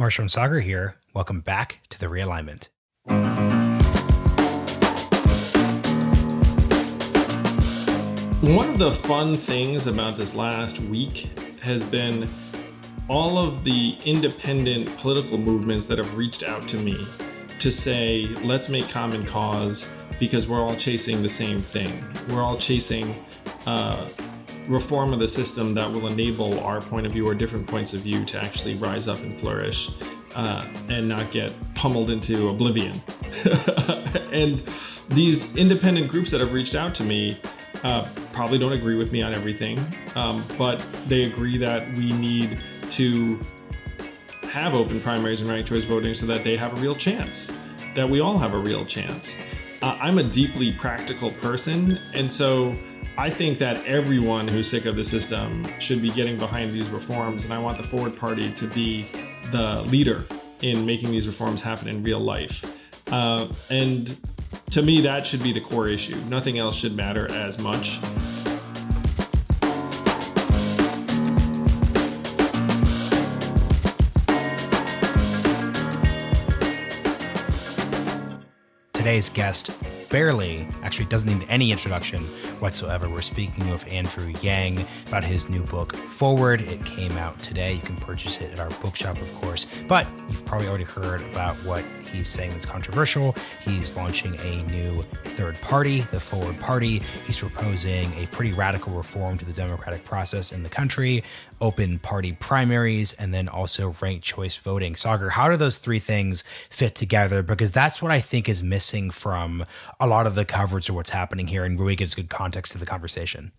And Saagar here. Welcome back to the realignment. One of the fun things about this last week has been all of the independent political movements that have reached out to me to say, let's make common cause because we're all chasing the same thing. We're all chasing uh, reform of the system that will enable our point of view or different points of view to actually rise up and flourish uh, and not get pummeled into oblivion. and these independent groups that have reached out to me uh, probably don't agree with me on everything, um, but they agree that we need to have open primaries and ranked choice voting so that they have a real chance, that we all have a real chance. Uh, I'm a deeply practical person, and so I think that everyone who's sick of the system should be getting behind these reforms, and I want the Forward Party to be the leader in making these reforms happen in real life. Uh, and to me, that should be the core issue. Nothing else should matter as much. Today's guest barely, actually doesn't need any introduction whatsoever. We're speaking with Andrew Yang about his new book, Forward. It came out today. You can purchase it at our bookshop, of course. But you've probably already heard about what he's saying that's controversial. He's launching a new third party, the Forward Party. He's proposing a pretty radical reform to the democratic process in the country, open party primaries, and then also ranked choice voting. Saagar, how do those three things fit together? Because that's what I think is missing from a lot of the coverage of what's happening here and really gives good context to the conversation.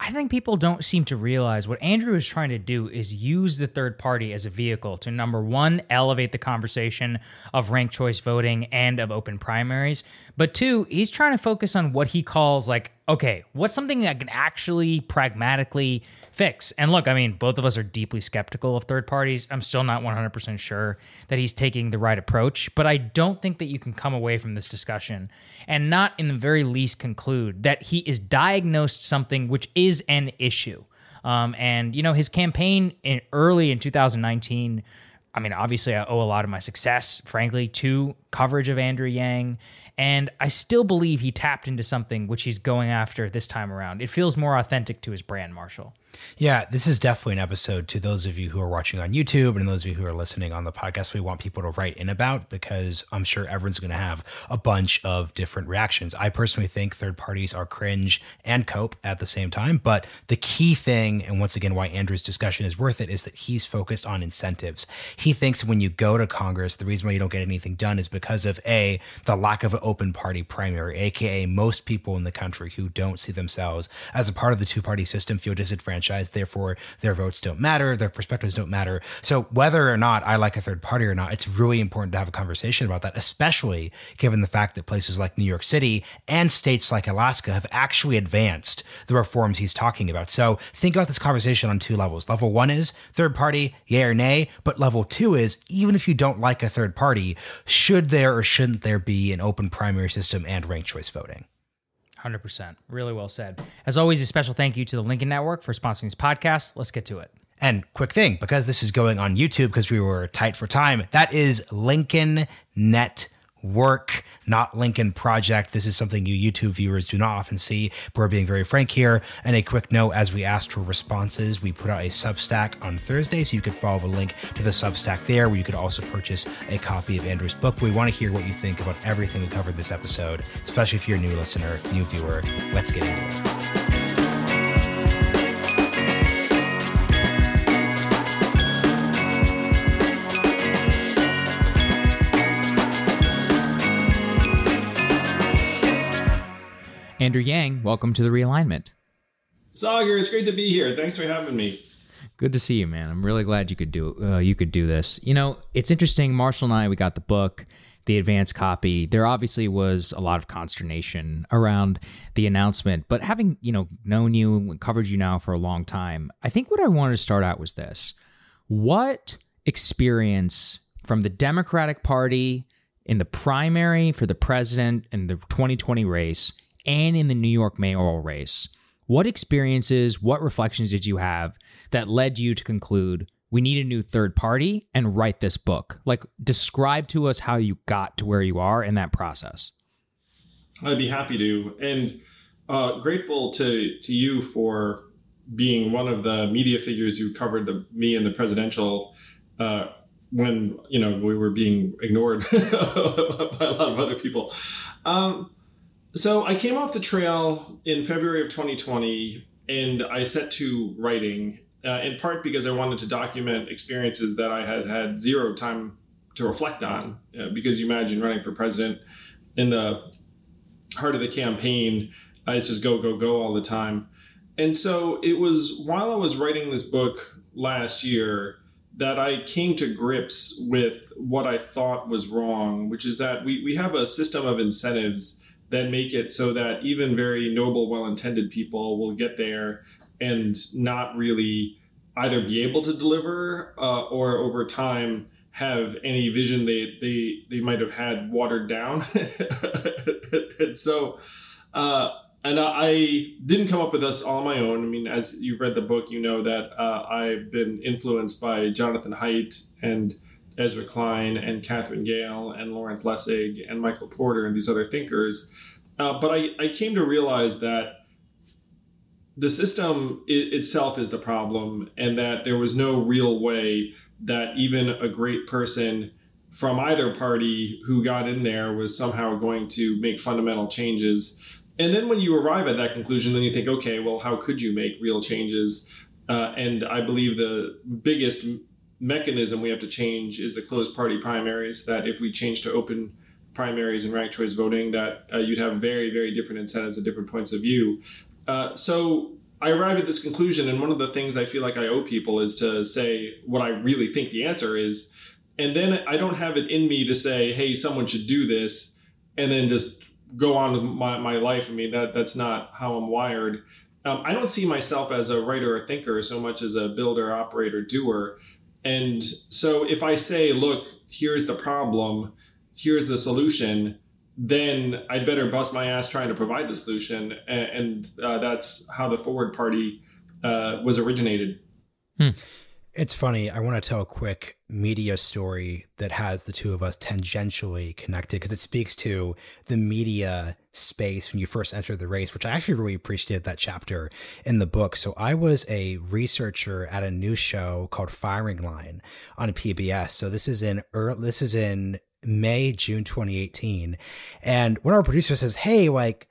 I think people don't seem to realize what Andrew is trying to do is use the third party as a vehicle to number one, elevate the conversation of ranked choice voting and of open primaries. But two, he's trying to focus on what he calls like, okay, what's something that can actually pragmatically fix? And look, I mean, both of us are deeply skeptical of third parties. I'm still not 100% sure that he's taking the right approach, but I don't think that you can come away from this discussion and not in the very least conclude that he is diagnosed something which is an issue. Um, and, you know, his campaign in early in 2019 I mean, obviously, I owe a lot of my success, frankly, to coverage of Andrew Yang and I still believe he tapped into something which he's going after this time around. It feels more authentic to his brand, Marshall. Yeah, this is definitely an episode to those of you who are watching on YouTube and those of you who are listening on the podcast. We want people to write in about because I'm sure everyone's going to have a bunch of different reactions. I personally think third parties are cringe and cope at the same time. But the key thing, and once again, why Andrew's discussion is worth it, is that he's focused on incentives. He thinks when you go to Congress, the reason why you don't get anything done is because of A, the lack of an open party primary, aka most people in the country who don't see themselves as a part of the two party system feel disadvantaged disenfranchised, therefore their votes don't matter, their perspectives don't matter. So whether or not I like a third party or not, it's really important to have a conversation about that, especially given the fact that places like New York City and states like Alaska have actually advanced the reforms he's talking about. So think about this conversation on two levels. Level one is third party, yay or nay, but level two is even if you don't like a third party, should there or shouldn't there be an open primary system and ranked choice voting? 100%. Really well said. As always, a special thank you to the Lincoln Network for sponsoring this podcast. Let's get to it. And quick thing, because this is going on YouTube because we were tight for time, that is Lincoln Net work, not Lincoln Project. This is something you YouTube viewers do not often see, but we're being very frank here. And a quick note as we asked for responses, we put out a Substack on Thursday, so you could follow the link to the Substack there, where you could also purchase a copy of Andrew's book. We want to hear what you think about everything we covered this episode, especially if you're a new listener, new viewer. Let's get into it. Andrew Yang, welcome to the realignment. Saagar, it's great to be here. Thanks for having me. Good to see you, man. I'm really glad you could do uh, you could do this. You know, it's interesting. Marshall and I, we got the book, the advance copy. There obviously was a lot of consternation around the announcement, but having you know known you and covered you now for a long time, I think what I wanted to start out was this: what experience from the Democratic Party in the primary for the president in the 2020 race and in the New York mayoral race. What experiences, what reflections did you have that led you to conclude we need a new third party and write this book. Like, describe to us how you got to where you are in that process. I'd be happy to, and uh, grateful to to you for being one of the media figures who covered the me and the presidential uh, when you know we were being ignored by a lot of other people. Um, so I came off the trail in February of 2020, and I set to writing. Uh, in part because I wanted to document experiences that I had had zero time to reflect on. Uh, because you imagine running for president in the heart of the campaign, uh, it's just go, go, go all the time. And so it was while I was writing this book last year that I came to grips with what I thought was wrong, which is that we, we have a system of incentives that make it so that even very noble, well intended people will get there and not really either be able to deliver uh, or over time have any vision they they they might have had watered down and so uh, and I didn't come up with this all on my own. I mean, as you've read the book, you know that uh, I've been influenced by Jonathan Haidt and Ezra Klein and Katherine Gehl and Lawrence Lessig and Michael Porter and these other thinkers. Uh, but I, I came to realize that the system it, itself is the problem and that there was no real way that even a great person from either party who got in there was somehow going to make fundamental changes. And then when you arrive at that conclusion, then you think, okay, well, how could you make real changes? Uh, and I believe the biggest mechanism we have to change is the closed party primaries. That if we change to open primaries and ranked choice voting, that uh, you'd have very, very different incentives at different points of view. Uh, so I arrived at this conclusion, and one of the things I feel like I owe people is to say what I really think the answer is. And then I don't have it in me to say, hey, someone should do this, and then just go on with my, my life. I mean, that that's not how I'm wired. Um, I don't see myself as a writer or thinker so much as a builder, operator, doer. And so if I say, look, here's the problem, here's the solution, then I'd better bust my ass trying to provide the solution. And, and uh, that's how the Forward Party uh, was originated. Hmm. It's funny. I want to tell a quick media story that has the two of us tangentially connected because it speaks to the media space when you first enter the race, which I actually really appreciated that chapter in the book. So I was a researcher at a news show called Firing Line on PBS. So this is in early, this is in May, June 2018. And one of our producers says, Hey, like,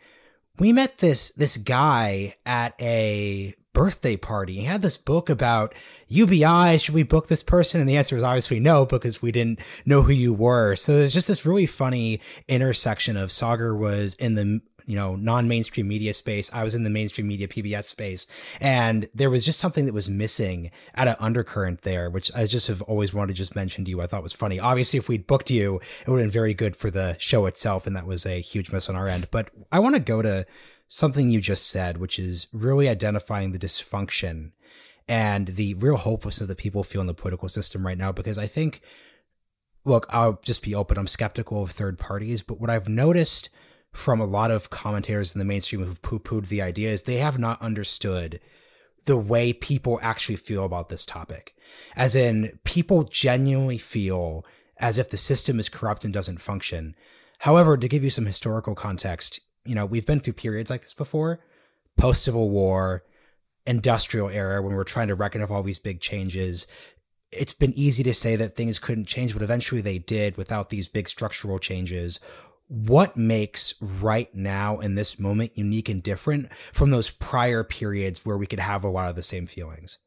we met this this guy at a birthday party. He had this book about UBI. Should we book this person? And the answer is obviously no, because we didn't know who you were. So there's just this really funny intersection of Saagar was in the you know non-mainstream media space. I was in the mainstream media PBS space, and there was just something that was missing at an undercurrent there, which I just have always wanted to just mention to you. I thought was funny. Obviously, if we'd booked you, it would have been very good for the show itself, and that was a huge miss on our end. But I want to go to something you just said, which is really identifying the dysfunction and the real hopelessness that people feel in the political system right now. Because I think, look, I'll just be open. I'm skeptical of third parties, but what I've noticed from a lot of commentators in the mainstream who've poo pooed the idea is they have not understood the way people actually feel about this topic. As in, people genuinely feel as if the system is corrupt and doesn't function. However, to give you some historical context, you know, we've been through periods like this before post Civil War, industrial era, when we're trying to reckon with all these big changes. It's been easy to say that things couldn't change, but eventually they did without these big structural changes. What makes right now in this moment unique and different from those prior periods where we could have a lot of the same feelings?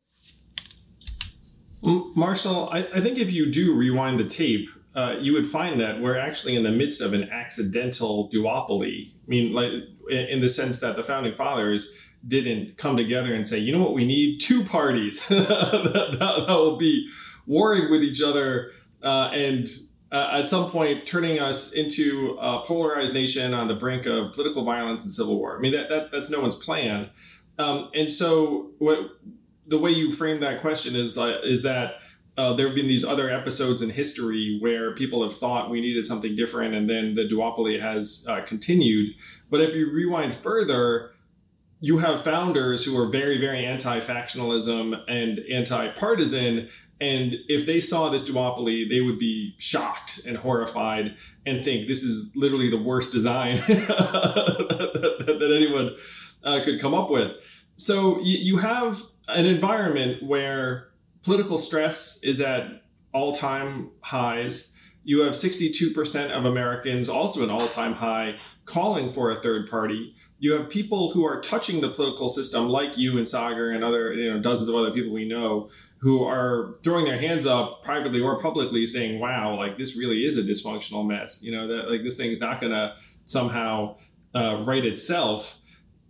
Marshall, I, I think if you do rewind the tape, uh, you would find that we're actually in the midst of an accidental duopoly. I mean, like in the sense that the founding fathers didn't come together and say, you know what, we need two parties that, that, will be warring with each other uh, and uh, at some point turning us into a polarized nation on the brink of political violence and civil war. I mean, that, that that's no one's plan. Um, and so, what, the way you frame that question is uh, is that uh, there have been these other episodes in history where people have thought we needed something different, and then the duopoly has uh, continued. But if you rewind further, you have founders who are very, very anti factionalism and anti partisan. And if they saw this duopoly, they would be shocked and horrified and think this is literally the worst design that, anyone uh, could come up with. So you have an environment where political stress is at all time highs. You have 62% of Americans, also an all time high, calling for a third party. You have people who are touching the political system, like you and Saagar and other, you know, dozens of other people we know, who are throwing their hands up privately or publicly saying, wow, like this really is a dysfunctional mess. You know, that like this thing's not going to somehow uh, right itself.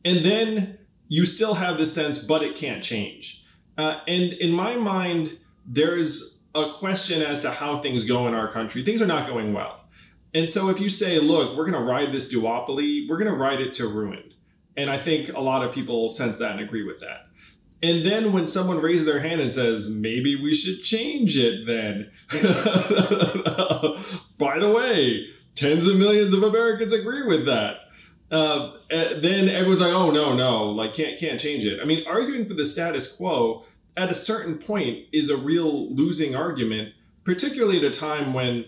And then you still have this sense, but it can't change. Uh, and in my mind, there's a question as to how things go in our country. Things are not going well. And so if you say, look, we're going to ride this duopoly, we're going to ride it to ruin. And I think a lot of people sense that and agree with that. And then when someone raises their hand and says, maybe we should change it then. By the way, tens of millions of Americans agree with that. Uh, then everyone's like, oh no, no, like can't can't change it. I mean, arguing for the status quo at a certain point is a real losing argument, particularly at a time when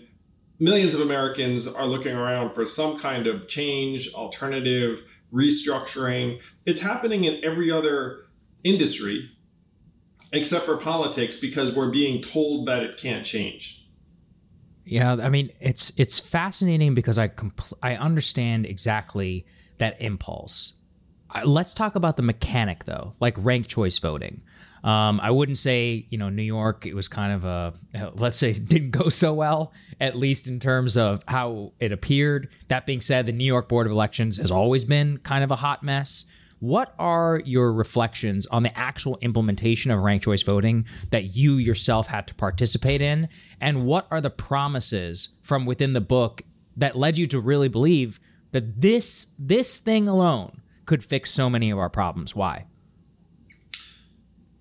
millions of Americans are looking around for some kind of change, alternative, restructuring. It's happening in every other industry except for politics because we're being told that it can't change. Yeah, I mean, it's it's fascinating because I compl- I understand exactly that impulse. let's talk about the mechanic though, like ranked choice voting. Um, I wouldn't say, you know, New York, it was kind of a, let's say, didn't go so well, at least in terms of how it appeared. That being said, the New York Board of Elections has always been kind of a hot mess. What are your reflections on the actual implementation of ranked choice voting that you yourself had to participate in? And what are the promises from within the book that led you to really believe that this this thing alone could fix so many of our problems? Why?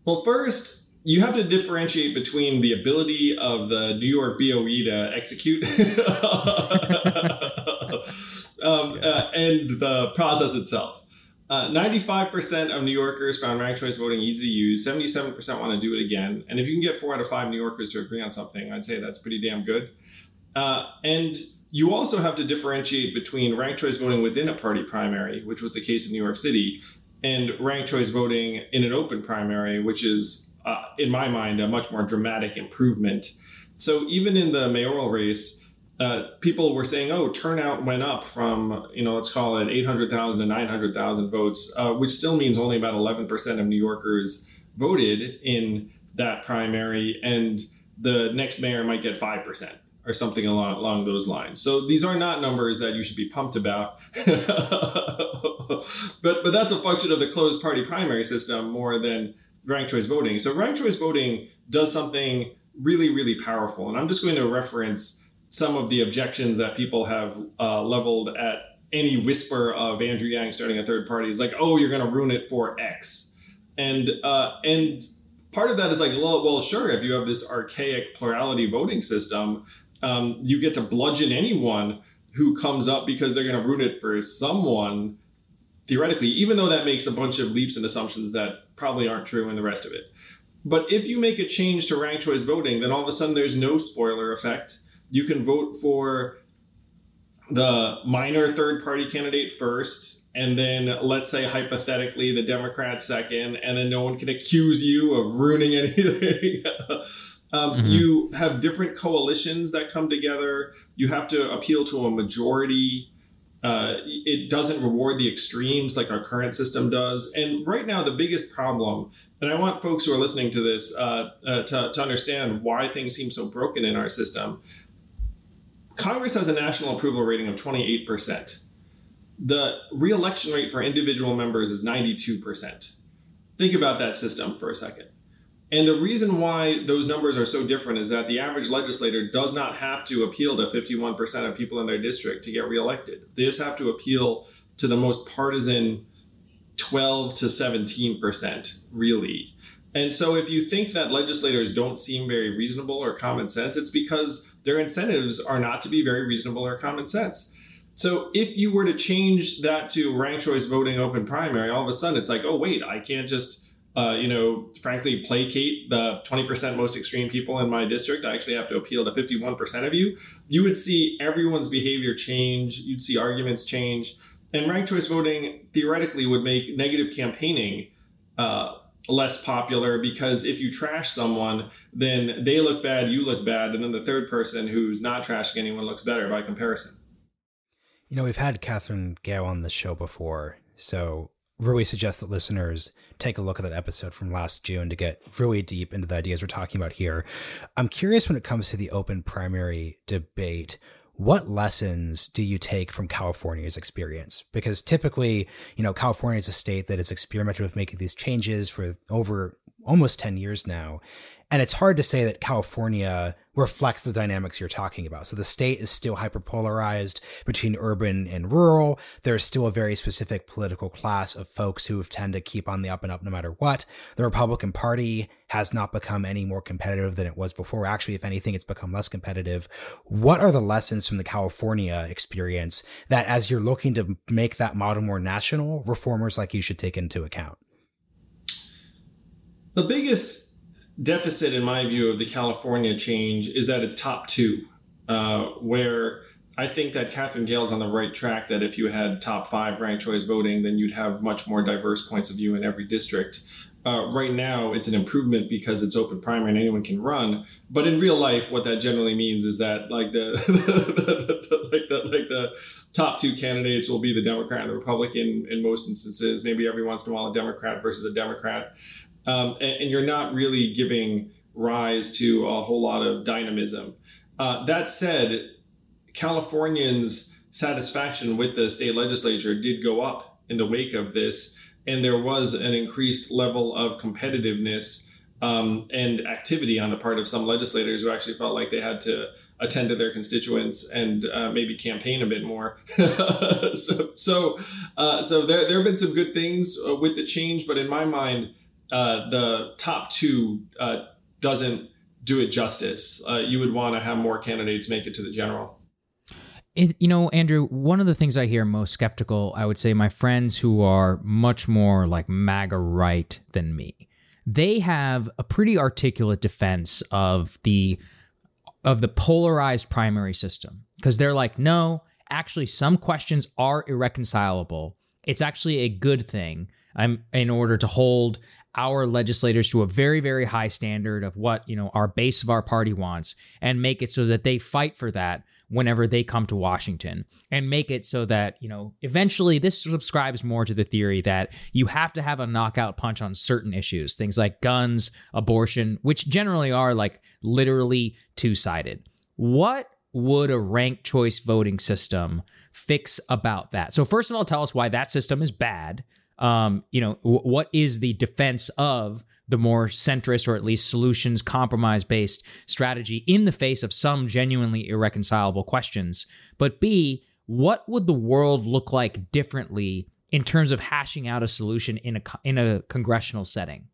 Well, first, you have to differentiate between the ability of the New York BOE to execute um, uh, and the process itself. Uh, 95% of New Yorkers found ranked choice voting easy to use. 77% want to do it again. And if you can get four out of five New Yorkers to agree on something, I'd say that's pretty damn good. Uh, and you also have to differentiate between ranked choice voting within a party primary, which was the case in New York City, and ranked choice voting in an open primary, which is, uh, in my mind, a much more dramatic improvement. So even in the mayoral race, uh, people were saying, "Oh, turnout went up from you know let's call it 800,000 to 900,000 votes," uh, which still means only about 11 percent of New Yorkers voted in that primary, and the next mayor might get five percent or something along along those lines. So these are not numbers that you should be pumped about. but but that's a function of the closed party primary system more than ranked choice voting. So ranked choice voting does something really really powerful, and I'm just going to reference some of the objections that people have uh, leveled at any whisper of Andrew Yang starting a third party. is like, oh, you're going to ruin it for X, and uh, and part of that is like, well, well, sure, if you have this archaic plurality voting system, um, you get to bludgeon anyone who comes up because they're going to ruin it for someone theoretically, even though that makes a bunch of leaps and assumptions that probably aren't true in the rest of it. But if you make a change to ranked choice voting, then all of a sudden there's no spoiler effect. You can vote for the minor third party candidate first, and then let's say hypothetically the Democrat second, and then no one can accuse you of ruining anything. Um, mm-hmm. You have different coalitions that come together. You have to appeal to a majority. Uh, it doesn't reward the extremes like our current system does. And right now, the biggest problem, and I want folks who are listening to this uh, uh, to, to understand why things seem so broken in our system. Congress has a national approval rating of 28%. The reelection rate for individual members is 92%. Think about that system for a second. And the reason why those numbers are so different is that the average legislator does not have to appeal to 51% of people in their district to get reelected. They just have to appeal to the most partisan 12 to 17%, really. And so if you think that legislators don't seem very reasonable or common sense, it's because their incentives are not to be very reasonable or common sense. So if you were to change that to ranked choice voting open primary, all of a sudden it's like, oh wait, I can't just uh, you know, frankly, placate the 20% most extreme people in my district. I actually have to appeal to 51% of you. You would see everyone's behavior change. You'd see arguments change. And ranked choice voting theoretically would make negative campaigning uh, less popular because if you trash someone, then they look bad, you look bad, and then the third person who's not trashing anyone looks better by comparison. You know, we've had Katherine Gehl on the show before, so really suggest that listeners take a look at that episode from last June to get really deep into the ideas we're talking about here. I'm curious when it comes to the open primary debate what lessons do you take from California's experience? Because typically, you know, California is a state that has experimented with making these changes for over almost 10 years now. And it's hard to say that California reflects the dynamics you're talking about. So the state is still hyperpolarized between urban and rural. There's still a very specific political class of folks who tend to keep on the up and up no matter what. The Republican Party has not become any more competitive than it was before. Actually, if anything, it's become less competitive. What are the lessons from the California experience that as you're looking to make that model more national, reformers like you should take into account? The biggest deficit, in my view, of the California change is that it's top two, uh, where I think that Katherine Gehl's on the right track. That if you had top five ranked choice voting, then you'd have much more diverse points of view in every district. Uh, right now, it's an improvement because it's open primary and anyone can run. But in real life, what that generally means is that like the, like the like the top two candidates will be the Democrat and the Republican in most instances. Maybe every once in a while a Democrat versus a Democrat um, and, and, you're not really giving rise to a whole lot of dynamism. Uh, that said, Californians' satisfaction with the state legislature did go up in the wake of this, and there was an increased level of competitiveness um, and activity on the part of some legislators who actually felt like they had to attend to their constituents and uh, maybe campaign a bit more. so, so, uh, so there, there have been some good things uh, with the change, but in my mind, uh, the top two uh, doesn't do it justice. Uh, you would want to have more candidates make it to the general. It, you know, Andrew, one of the things I hear most skeptical, I would say my friends who are much more like MAGA right than me, they have a pretty articulate defense of the of the polarized primary system because they're like, no, actually, some questions are irreconcilable. It's actually a good thing um, in order to hold our legislators to a very very high standard of what you know our base of our party wants and make it so that they fight for that whenever they come to Washington and make it so that you know eventually this subscribes more to the theory that you have to have a knockout punch on certain issues things like guns abortion which generally are like literally two-sided. What would a ranked choice voting system fix about that? So first of all tell us why that system is bad um, you know, w- what is the defense of the more centrist or at least solutions compromise based strategy in the face of some genuinely irreconcilable questions? But B, what would the world look like differently in terms of hashing out a solution in a in a congressional setting?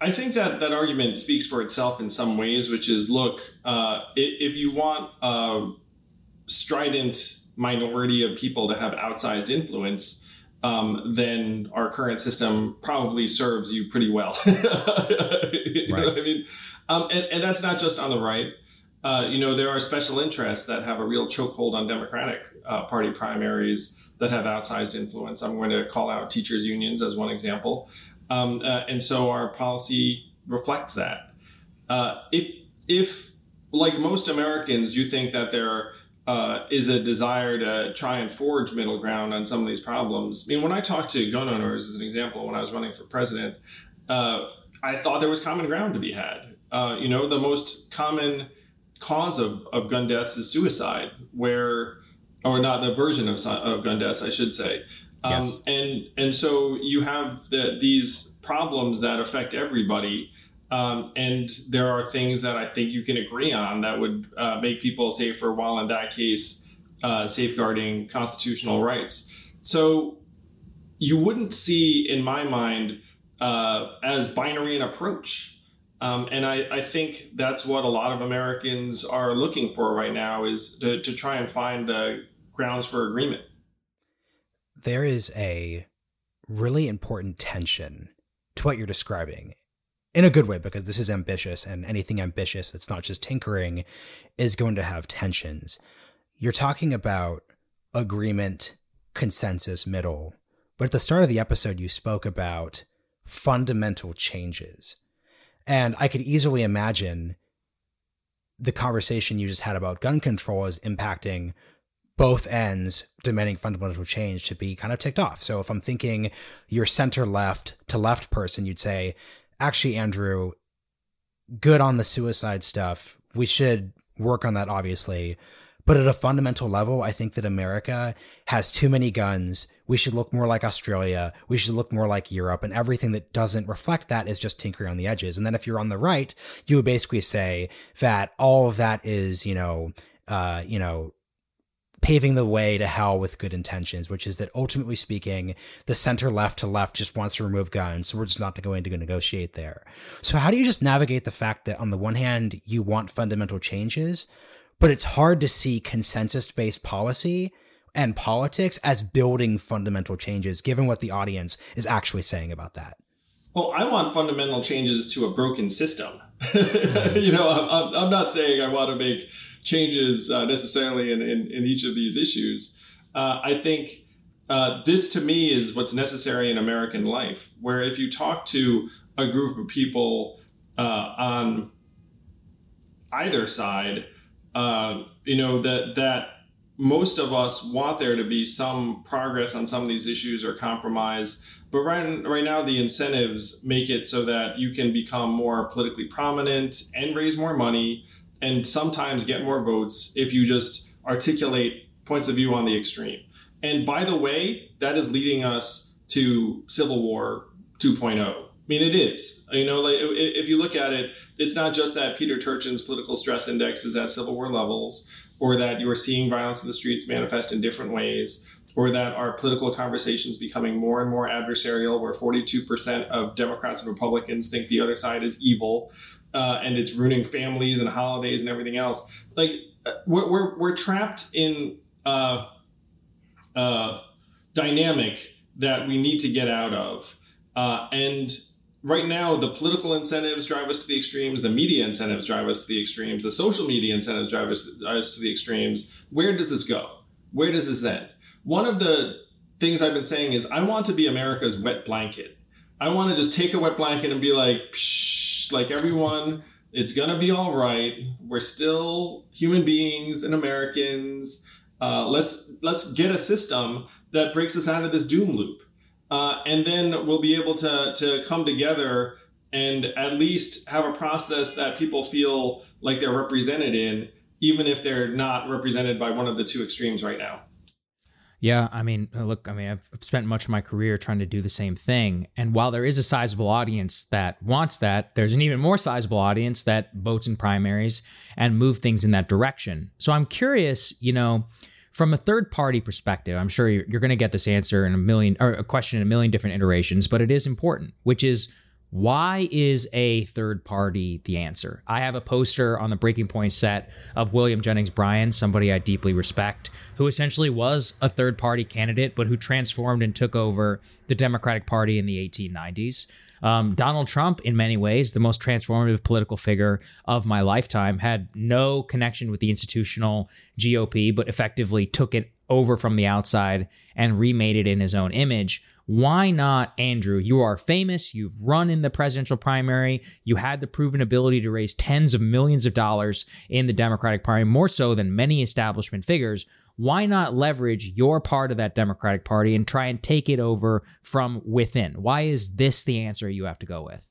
I think that that argument speaks for itself in some ways, which is look, uh, if, you want a strident minority of people to have outsized influence, um, then our current system probably serves you pretty well. you right. know what I mean? Um, and, and, that's not just on the right. Uh, you know, there are special interests that have a real chokehold on Democratic uh, Party primaries that have outsized influence. I'm going to call out teachers' unions as one example. Um, uh, and so our policy reflects that. Uh, if, if, like most Americans, you think that there are uh, is a desire to try and forge middle ground on some of these problems. I mean, when I talked to gun owners, as an example, when I was running for president, uh, I thought there was common ground to be had. Uh, you know, the most common cause of, of gun deaths is suicide, where, or not the version of, of gun deaths, I should say. Um, yes. And and so you have the, these problems that affect everybody um, and there are things that I think you can agree on that would uh, make people safer, while in that case, uh, safeguarding constitutional rights. So you wouldn't see, in my mind, uh, as binary an approach. Um, and I, I, think that's what a lot of Americans are looking for right now is to, to try and find the grounds for agreement. There is a really important tension to what you're describing in a good way because this is ambitious and anything ambitious that's not just tinkering is going to have tensions. You're talking about agreement, consensus, middle. But at the start of the episode, you spoke about fundamental changes. And I could easily imagine the conversation you just had about gun control is impacting both ends demanding fundamental change to be kind of ticked off. So if I'm thinking your center left to left person, you'd say, actually, Andrew, good on the suicide stuff. We should work on that, obviously. But at a fundamental level, I think that America has too many guns. We should look more like Australia. We should look more like Europe. And everything that doesn't reflect that is just tinkering on the edges. And then if you're on the right, you would basically say that all of that is, you know, uh, you know, paving the way to hell with good intentions, which is that ultimately speaking, the center left to left just wants to remove guns. So we're just not going to go negotiate there. So how do you just navigate the fact that on the one hand, you want fundamental changes, but it's hard to see consensus based policy and politics as building fundamental changes, given what the audience is actually saying about that. Well, I want fundamental changes to a broken system. you know, I'm, I'm, not saying I want to make changes uh, necessarily in, in, in, each of these issues. Uh, I think uh, this to me is what's necessary in American life, where if you talk to a group of people uh, on either side, uh, you know that that most of us want there to be some progress on some of these issues or compromise. But right, right now, the incentives make it so that you can become more politically prominent and raise more money and sometimes get more votes if you just articulate points of view on the extreme. And by the way, that is leading us to Civil War 2.0. I mean, it is. You know, like if you look at it, it's not just that Peter Turchin's political stress index is at Civil War levels, or that you are seeing violence in the streets manifest in different ways, or that our political conversations becoming more and more adversarial, where 42% of Democrats and Republicans think the other side is evil, uh, and it's ruining families and holidays and everything else. Like uh, we're we're, we're trapped in a uh, uh, dynamic that we need to get out of, and right now the political incentives drive us to the extremes the media incentives drive us to the extremes the social media incentives drive us, us to the extremes. Where does this go? Where does this end one of the things i've been saying is i want to be america's wet blanket. I want to just take a wet blanket and be like Psh, like everyone it's gonna be all right. We're still human beings and americans. Uh, let's let's get a system that breaks us out of this doom loop. Uh, and then we'll be able to to come together and at least have a process that people feel like they're represented in, even if they're not represented by one of the two extremes right now. Yeah, I mean, uh, look, I mean, I've spent much of my career trying to do the same thing. And while there is a sizable audience that wants that, there's an even more sizable audience that votes in primaries and move things in that direction. So I'm curious, you know, from a third party perspective, I'm sure you're, you're going to get this answer in a million or a question in a million different iterations, but it is important, which is why is a third party the answer? I have a poster on the Breaking Point set of William Jennings Bryan, somebody I deeply respect, who essentially was a third party candidate, but who transformed and took over the Democratic Party in the 1890s. Um, Donald Trump, in many ways, the most transformative political figure of my lifetime, had no connection with the institutional GOP, but effectively took it over from the outside and remade it in his own image. Why not, Andrew? You are famous. You've run in the presidential primary. You had the proven ability to raise tens of millions of dollars in the Democratic Party, more so than many establishment figures why not leverage your part of that Democratic Party and try and take it over from within? Why is this the answer you have to go with?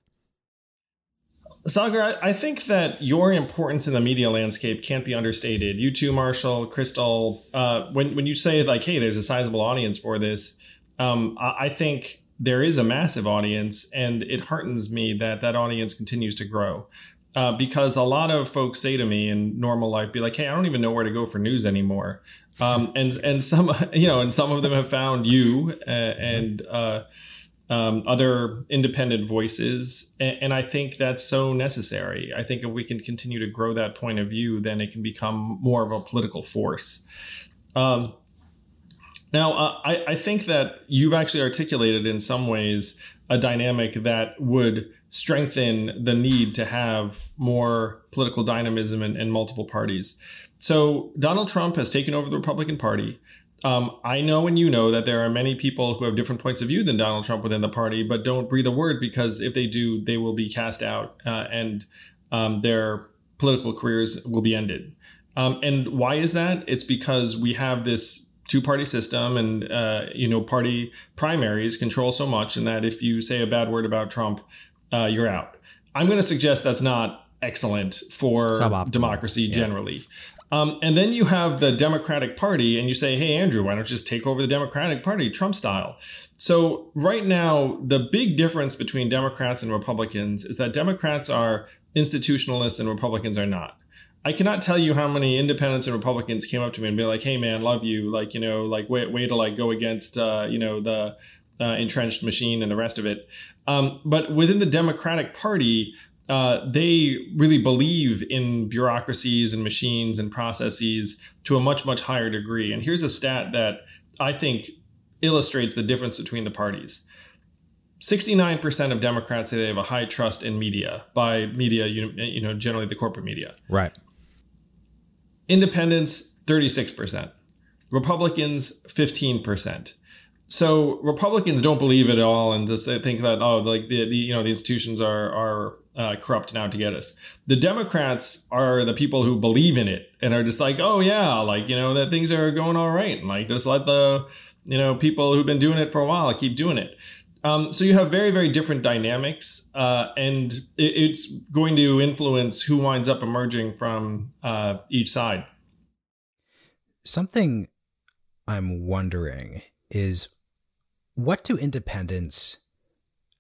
Saagar, I think that your importance in the media landscape can't be understated. You too, Marshall, Crystal. Uh, when when you say like, "Hey, there's a sizable audience for this," um, I, I think there is a massive audience, and it heartens me that that audience continues to grow uh, because a lot of folks say to me in normal life, be like, "Hey, I don't even know where to go for news anymore," um, and and some you know, and some of them have found you uh, and uh, um, other independent voices, and, and, I think that's so necessary. I think if we can continue to grow that point of view, then it can become more of a political force. Um, Now, uh, I, I think that you've actually articulated in some ways a dynamic that would strengthen the need to have more political dynamism and, and multiple parties. So, Donald Trump has taken over the Republican Party. Um, I know and you know that there are many people who have different points of view than Donald Trump within the party, but don't breathe a word because if they do, they will be cast out uh, and um, their political careers will be ended. Um, and why is that? It's because we have this two party system and uh, you know party primaries control so much and that if you say a bad word about trump uh, you're out i'm going to suggest that's not excellent for Suboptimal. democracy yeah. generally um, and then you have the democratic party and you say hey andrew why don't you just take over the democratic party trump style so right now the big difference between democrats and republicans is that democrats are institutionalists and republicans are not I cannot tell you how many independents and Republicans came up to me and be like, "Hey, man, love you. Like, you know, like wait, wait to like go against, uh, you know, the uh, entrenched machine and the rest of it." Um, but within the Democratic Party, uh, they really believe in bureaucracies and machines and processes to a much much higher degree. And here's a stat that I think illustrates the difference between the parties. 69% of Democrats say they have a high trust in media by media, you, you know, generally the corporate media. Right. Independents, 36%. Republicans, 15%. So Republicans don't believe it at all and just think that, oh, like the, the you know, the institutions are, are uh, corrupt now to get us. The Democrats are the people who believe in it and are just like, oh yeah, like, you know, that things are going all right. And like, just let the, you know, people who've been doing it for a while keep doing it. Um, so you have very, very different dynamics, uh, and it, it's going to influence who winds up emerging from uh, each side. Something I'm wondering is what do independents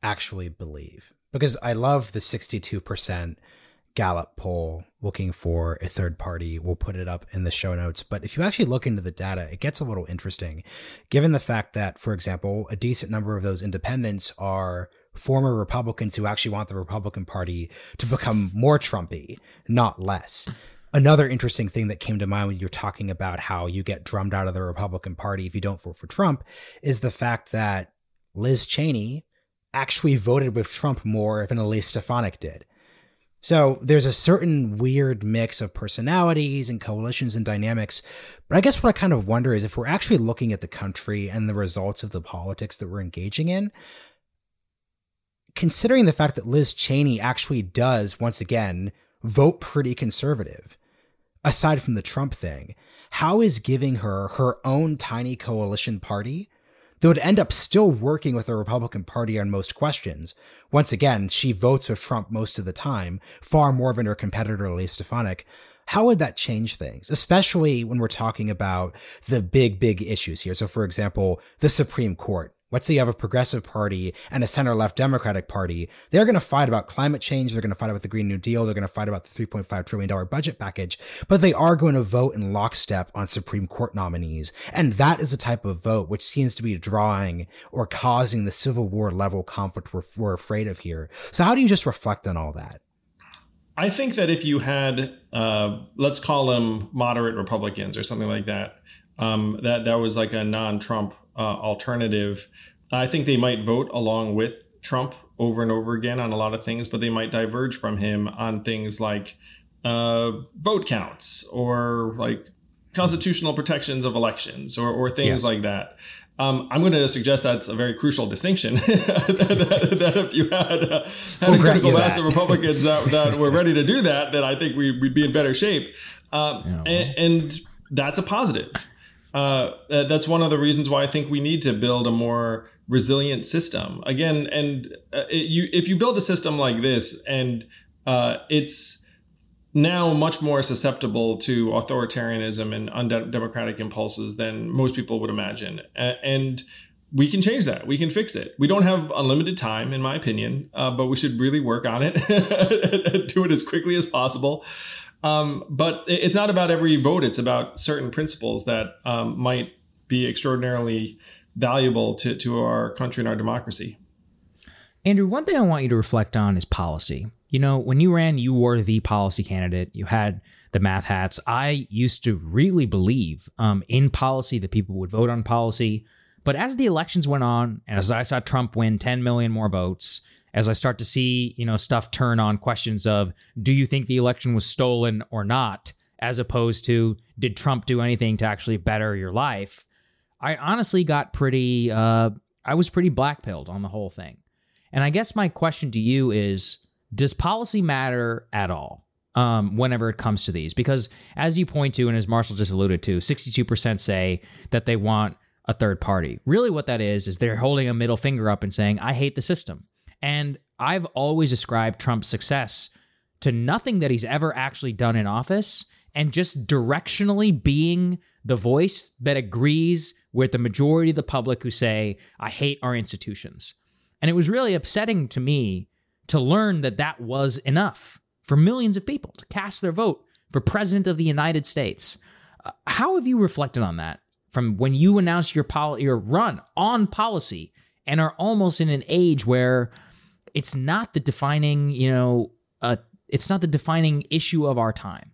actually believe? Because I love the 62% Gallup poll looking for a third party. We'll put it up in the show notes. But if you actually look into the data, it gets a little interesting, given the fact that, for example, a decent number of those independents are former Republicans who actually want the Republican Party to become more Trumpy, not less. Another interesting thing that came to mind when you're talking about how you get drummed out of the Republican Party if you don't vote for Trump is the fact that Liz Cheney actually voted with Trump more than Elise Stefanik did. So there's a certain weird mix of personalities and coalitions and dynamics. But I guess what I kind of wonder is if we're actually looking at the country and the results of the politics that we're engaging in, considering the fact that Liz Cheney actually does, once again, vote pretty conservative, aside from the Trump thing, how is giving her her own tiny coalition party that would end up still working with the Republican Party on most questions. Once again, she votes with Trump most of the time, far more than her competitor, Elise Stefanik. How would that change things, especially when we're talking about the big, big issues here? So, for example, the Supreme Court. Let's say you have a progressive party and a center left Democratic party. They're going to fight about climate change. They're going to fight about the Green New Deal. They're going to fight about the $3.5 trillion budget package, but they are going to vote in lockstep on Supreme Court nominees. And that is a type of vote which seems to be drawing or causing the Civil War level conflict we're, we're afraid of here. So, how do you just reflect on all that? I think that if you had, uh, let's call them moderate Republicans or something like that, um, that that was like a non-Trump uh, alternative. I think they might vote along with Trump over and over again on a lot of things, but they might diverge from him on things like uh, vote counts or like constitutional protections of elections or, or things yes. like that. Um, I'm going to suggest that's a very crucial distinction. that, that, if you had, uh, had a critical mass of Republicans that, that were ready to do that, then I think we, would be in better shape. Um, yeah, well. and, and, that's a positive. Uh, that's one of the reasons why I think we need to build a more resilient system. Again, and uh, it, you, if you build a system like this, and uh, it's now much more susceptible to authoritarianism and undemocratic impulses than most people would imagine, and we can change that. We can fix it. We don't have unlimited time, in my opinion, uh, but we should really work on it do it as quickly as possible. Um, but it's not about every vote. It's about certain principles that um, might be extraordinarily valuable to, to our country and our democracy. Andrew, one thing I want you to reflect on is policy. You know, when you ran, you were the policy candidate. You had the math hats. I used to really believe um, in policy that people would vote on policy. But as the elections went on, and as I saw Trump win 10 million more votes, as I start to see, you know, stuff turn on questions of do you think the election was stolen or not, as opposed to did Trump do anything to actually better your life, I honestly got pretty, uh, I was pretty blackpilled on the whole thing. And I guess my question to you is does policy matter at all? Um, whenever it comes to these, because as you point to, and as Marshall just alluded to, 62% say that they want a third party. Really, what that is, is they're holding a middle finger up and saying, I hate the system. And I've always ascribed Trump's success to nothing that he's ever actually done in office and just directionally being the voice that agrees with the majority of the public who say, I hate our institutions. And it was really upsetting to me to learn that that was enough for millions of people to cast their vote for president of the United States. Uh, how have you reflected on that from when you announced your, pol- your run on policy and are almost in an age where it's not the defining, you know, uh, it's not the defining issue of our time.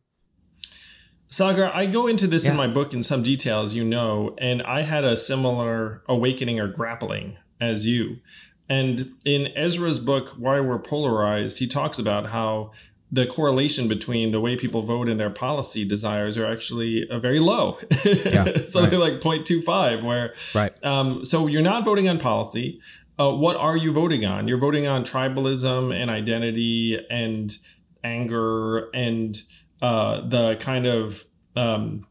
Saagar, I go into this yeah. in my book in some detail, as you know, and I had a similar awakening or grappling as you. And in Ezra's book, Why We're Polarized, he talks about how the correlation between the way people vote and their policy desires are actually uh, very low. Yeah, Something right. like 0.25, where, right. Um, so you're not voting on policy uh, what are you voting on? You're voting on tribalism and identity and anger and uh, the kind of um,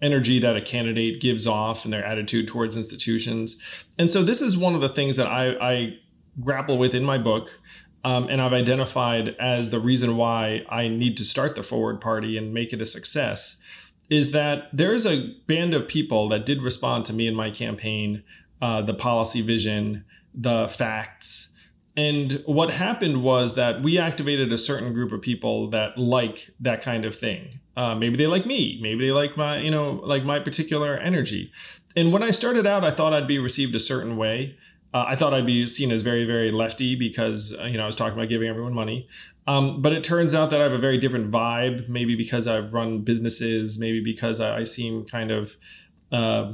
energy that a candidate gives off and their attitude towards institutions. And so this is one of the things that I, I grapple with in my book. Um, and I've identified as the reason why I need to start the Forward Party and make it a success is that there is a band of people that did respond to me in my campaign uh, the policy vision, the facts. And what happened was that we activated a certain group of people that like that kind of thing. Uh, maybe they like me. Maybe they like my, you know, like my particular energy. And when I started out, I thought I'd be received a certain way. Uh, I thought I'd be seen as very, very lefty because, uh, you know, I was talking about giving everyone money. Um, but it turns out that I have a very different vibe, maybe because I've run businesses, maybe because I, I seem kind of uh,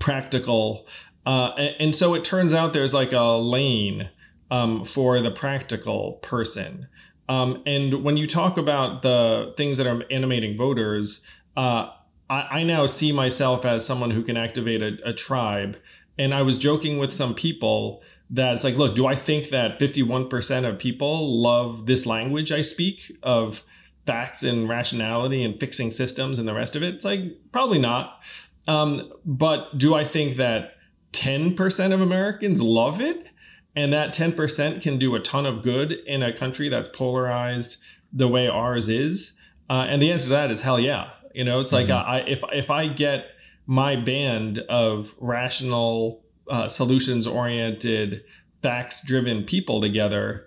practical. Uh, and, and, so it turns out there's like a lane um, for the practical person. Um, and when you talk about the things that are animating voters, uh, I, I, now see myself as someone who can activate a, a tribe. And I was joking with some people that it's like, look, do I think that 51% of people love this language I speak of facts and rationality and fixing systems and the rest of it? It's like, probably not. Um, but do I think that 10% of Americans love it? And that 10% can do a ton of good in a country that's polarized the way ours is? Uh, and the answer to that is hell yeah. You know, it's mm-hmm. like I, if, if I get my band of rational, uh, solutions oriented, facts driven people together,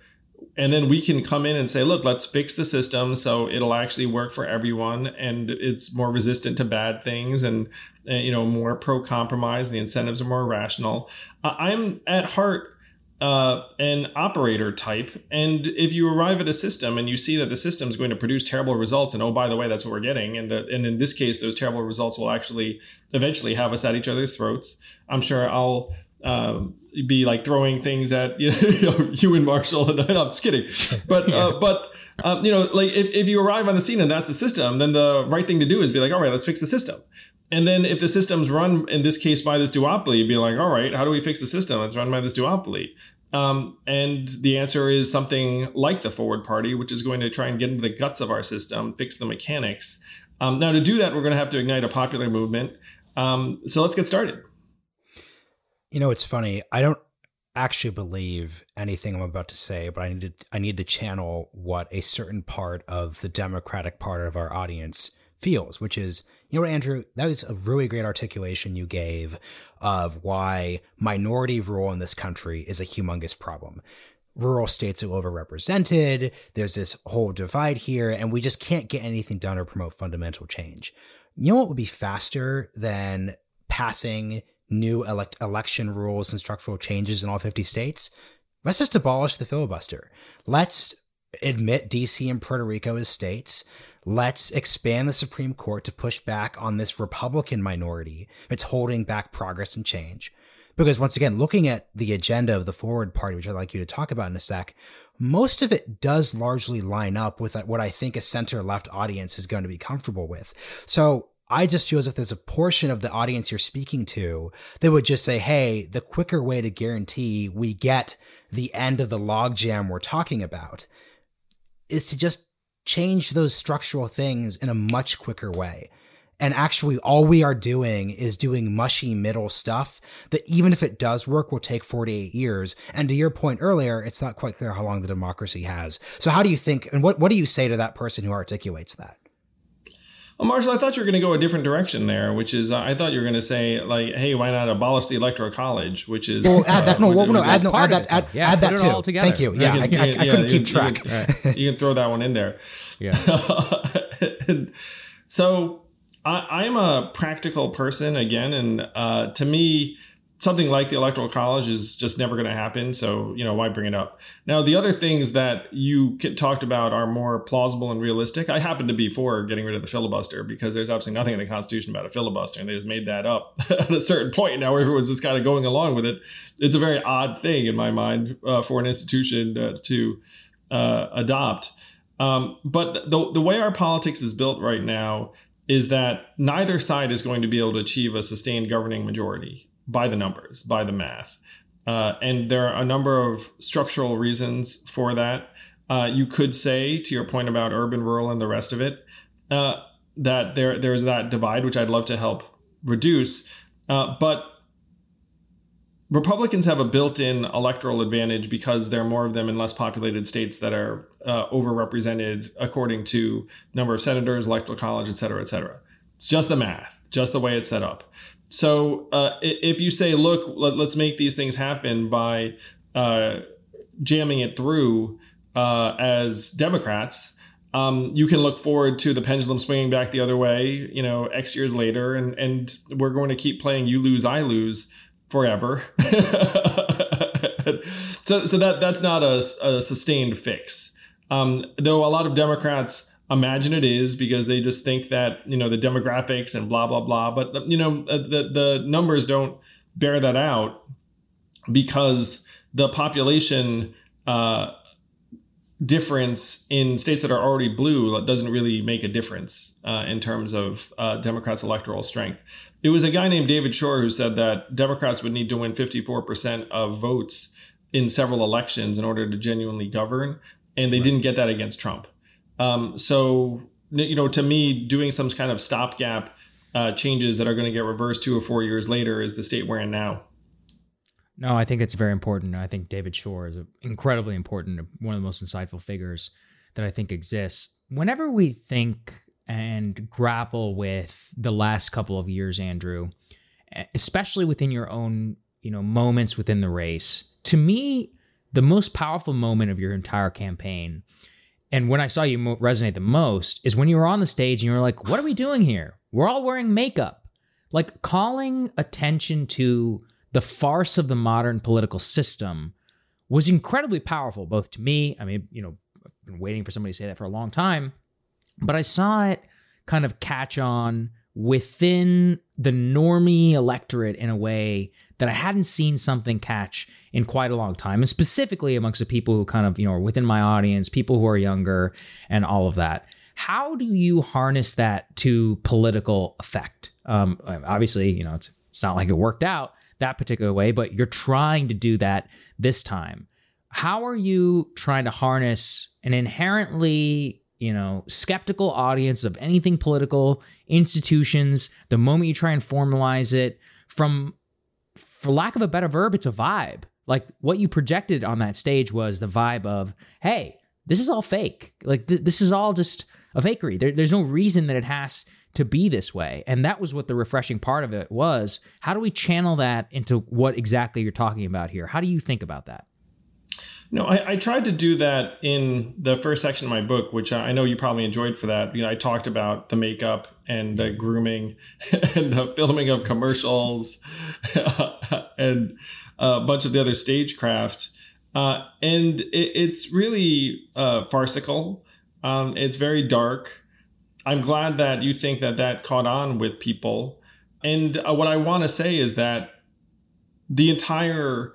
and then we can come in and say look let's fix the system so it'll actually work for everyone and it's more resistant to bad things and, and you know more pro compromise the incentives are more rational. Uh, i'm at heart uh, an operator type. And if you arrive at a system and you see that the system is going to produce terrible results and oh by the way that's what we're getting and and in this case those terrible results will actually eventually have us at each other's throats i'm sure i'll um, be like throwing things at you know you and Marshall and no, I'm just kidding, but yeah. uh, but um, you know like if, if you arrive on the scene and that's the system, then the right thing to do is be like all right, let's fix the system. And then if the system's run in this case by this duopoly, you'd be like all right, how do we fix the system? It's run by this duopoly. Um, and the answer is something like the Forward Party, which is going to try and get into the guts of our system, fix the mechanics. Um, now, to do that, we're going to have to ignite a popular movement. Um, so let's get started. You know, it's funny. I don't actually believe anything I'm about to say, but I need to I need to channel what a certain part of the Democratic part of our audience feels, which is, you know Andrew, that was a really great articulation you gave of why minority rule in this country is a humongous problem. Rural states are overrepresented. There's this whole divide here, and we just can't get anything done or promote fundamental change. You know what would be faster than passing new elect- election rules and structural changes in all 50 states, let's just abolish the filibuster. Let's admit DC and Puerto Rico as states. Let's expand the Supreme Court to push back on this Republican minority that's holding back progress and change. Because once again, looking at the agenda of the Forward Party, which I'd like you to talk about in a sec, most of it does largely line up with what I think a center left audience is going to be comfortable with. So I just feel as if there's a portion of the audience you're speaking to that would just say, hey, the quicker way to guarantee we get the end of the logjam we're talking about is to just change those structural things in a much quicker way. And actually, all we are doing is doing mushy middle stuff that, even if it does work, will take 48 years. And to your point earlier, it's not quite clear how long the democracy has. So, how do you think, and what, what do you say to that person who articulates that? Well, Marshall, I thought you were going to go a different direction there, which is uh, I thought you were going to say like, "Hey, why not abolish the electoral college?" Which is well, add that. Uh, no, well, no, add, no, add that. Add, yeah, add that too. Thank you. Yeah, you can, I, I, I, couldn't keep track. You can, you can, throw that one in there. Yeah. so I, am a practical person again, and uh, to me, something like the electoral college is just never going to happen. So, you know, why bring it up? Now, the other things that you talked about are more plausible and realistic. I happen to be for getting rid of the filibuster because there's absolutely nothing in the Constitution about a filibuster, and they just made that up at a certain point. Now everyone's just kind of going along with it. It's a very odd thing in my mind uh, for an institution uh, to uh, adopt. Um, but the, the way our politics is built right now is that neither side is going to be able to achieve a sustained governing majority by the numbers, by the math. Uh, and there are a number of structural reasons for that. Uh, you could say, to your point about urban, rural, and the rest of it, uh, that there there's that divide, which I'd love to help reduce. Uh, but Republicans have a built-in electoral advantage because there are more of them in less populated states that are uh, overrepresented according to number of senators, electoral college, et cetera, et cetera. It's just the math, just the way it's set up. So uh, if you say, look, let, us make these things happen by uh, jamming it through uh, as Democrats, um, you can look forward to the pendulum swinging back the other way, you know, X years later, and and we're going to keep playing you lose, I lose forever. so so that that's not a, a sustained fix. Um, though a lot of Democrats imagine it is because they just think that you know the demographics and blah blah blah but you know uh, the the numbers don't bear that out because the population uh, difference in states that are already blue doesn't really make a difference uh, in terms of uh, Democrats' electoral strength. It was a guy named David Shor who said that Democrats would need to win 54% of votes in several elections in order to genuinely govern, and they right. didn't get that against Trump. Um, so, you know, to me, doing some kind of stopgap uh, changes that are going to get reversed two or four years later is the state we're in now. No, I think it's very important. I think David Shor is incredibly important, one of the most insightful figures that I think exists. Whenever we think and grapple with the last couple of years, Andrew, especially within your own, you know, moments within the race, to me, the most powerful moment of your entire campaign and when I saw you resonate the most is when you were on the stage and you were like, what are we doing here? We're all wearing makeup. Like calling attention to the farce of the modern political system was incredibly powerful, both to me. I mean, you know, I've been waiting for somebody to say that for a long time, but I saw it kind of catch on within the normie electorate in a way that I hadn't seen something catch in quite a long time, and specifically amongst the people who kind of, you know, are within my audience, people who are younger, and all of that. How do you harness that to political effect? Um, obviously, you know, it's, it's not like it worked out that particular way, but you're trying to do that this time. How are you trying to harness an inherently you know, skeptical audience of anything political, institutions, the moment you try and formalize it from for lack of a better verb, it's a vibe. Like what you projected on that stage was the vibe of, hey, this is all fake. Like th- this is all just a fakery. There, there's no reason that it has to be this way. And that was what the refreshing part of it was. How do we channel that into what exactly you're talking about here? How do you think about that? No, I, I, tried to do that in the first section of my book, which I know you probably enjoyed for that. You know, I talked about the makeup and the grooming and the filming of commercials and a bunch of the other stagecraft. uh, and it, it's really uh, farcical. Um, it's very dark. I'm glad that you think that that caught on with people. And uh, what I want to say is that the entire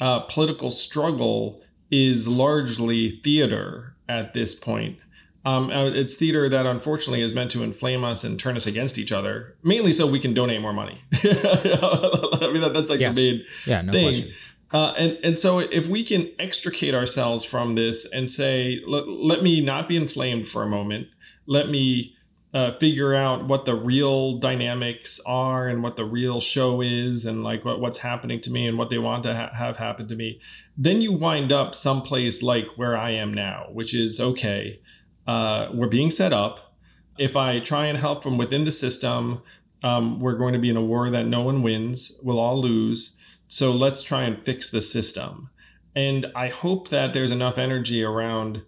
uh, political struggle is largely theater at this point. Um, uh, it's theater that unfortunately is meant to inflame us and turn us against each other, mainly so we can donate more money. I mean, that, that's like yes. the main yeah, no thing. Question. Uh, and and so if we can extricate ourselves from this and say, let, let me not be inflamed for a moment, let me uh, figure out what the real dynamics are and what the real show is and like what, what's happening to me and what they want to ha- have happen to me, then you wind up someplace like where I am now, which is okay uh, we're being set up. If I try and help from within the system, um, we're going to be in a war that no one wins. We'll all lose. So let's try and fix the system. And I hope that there's enough energy around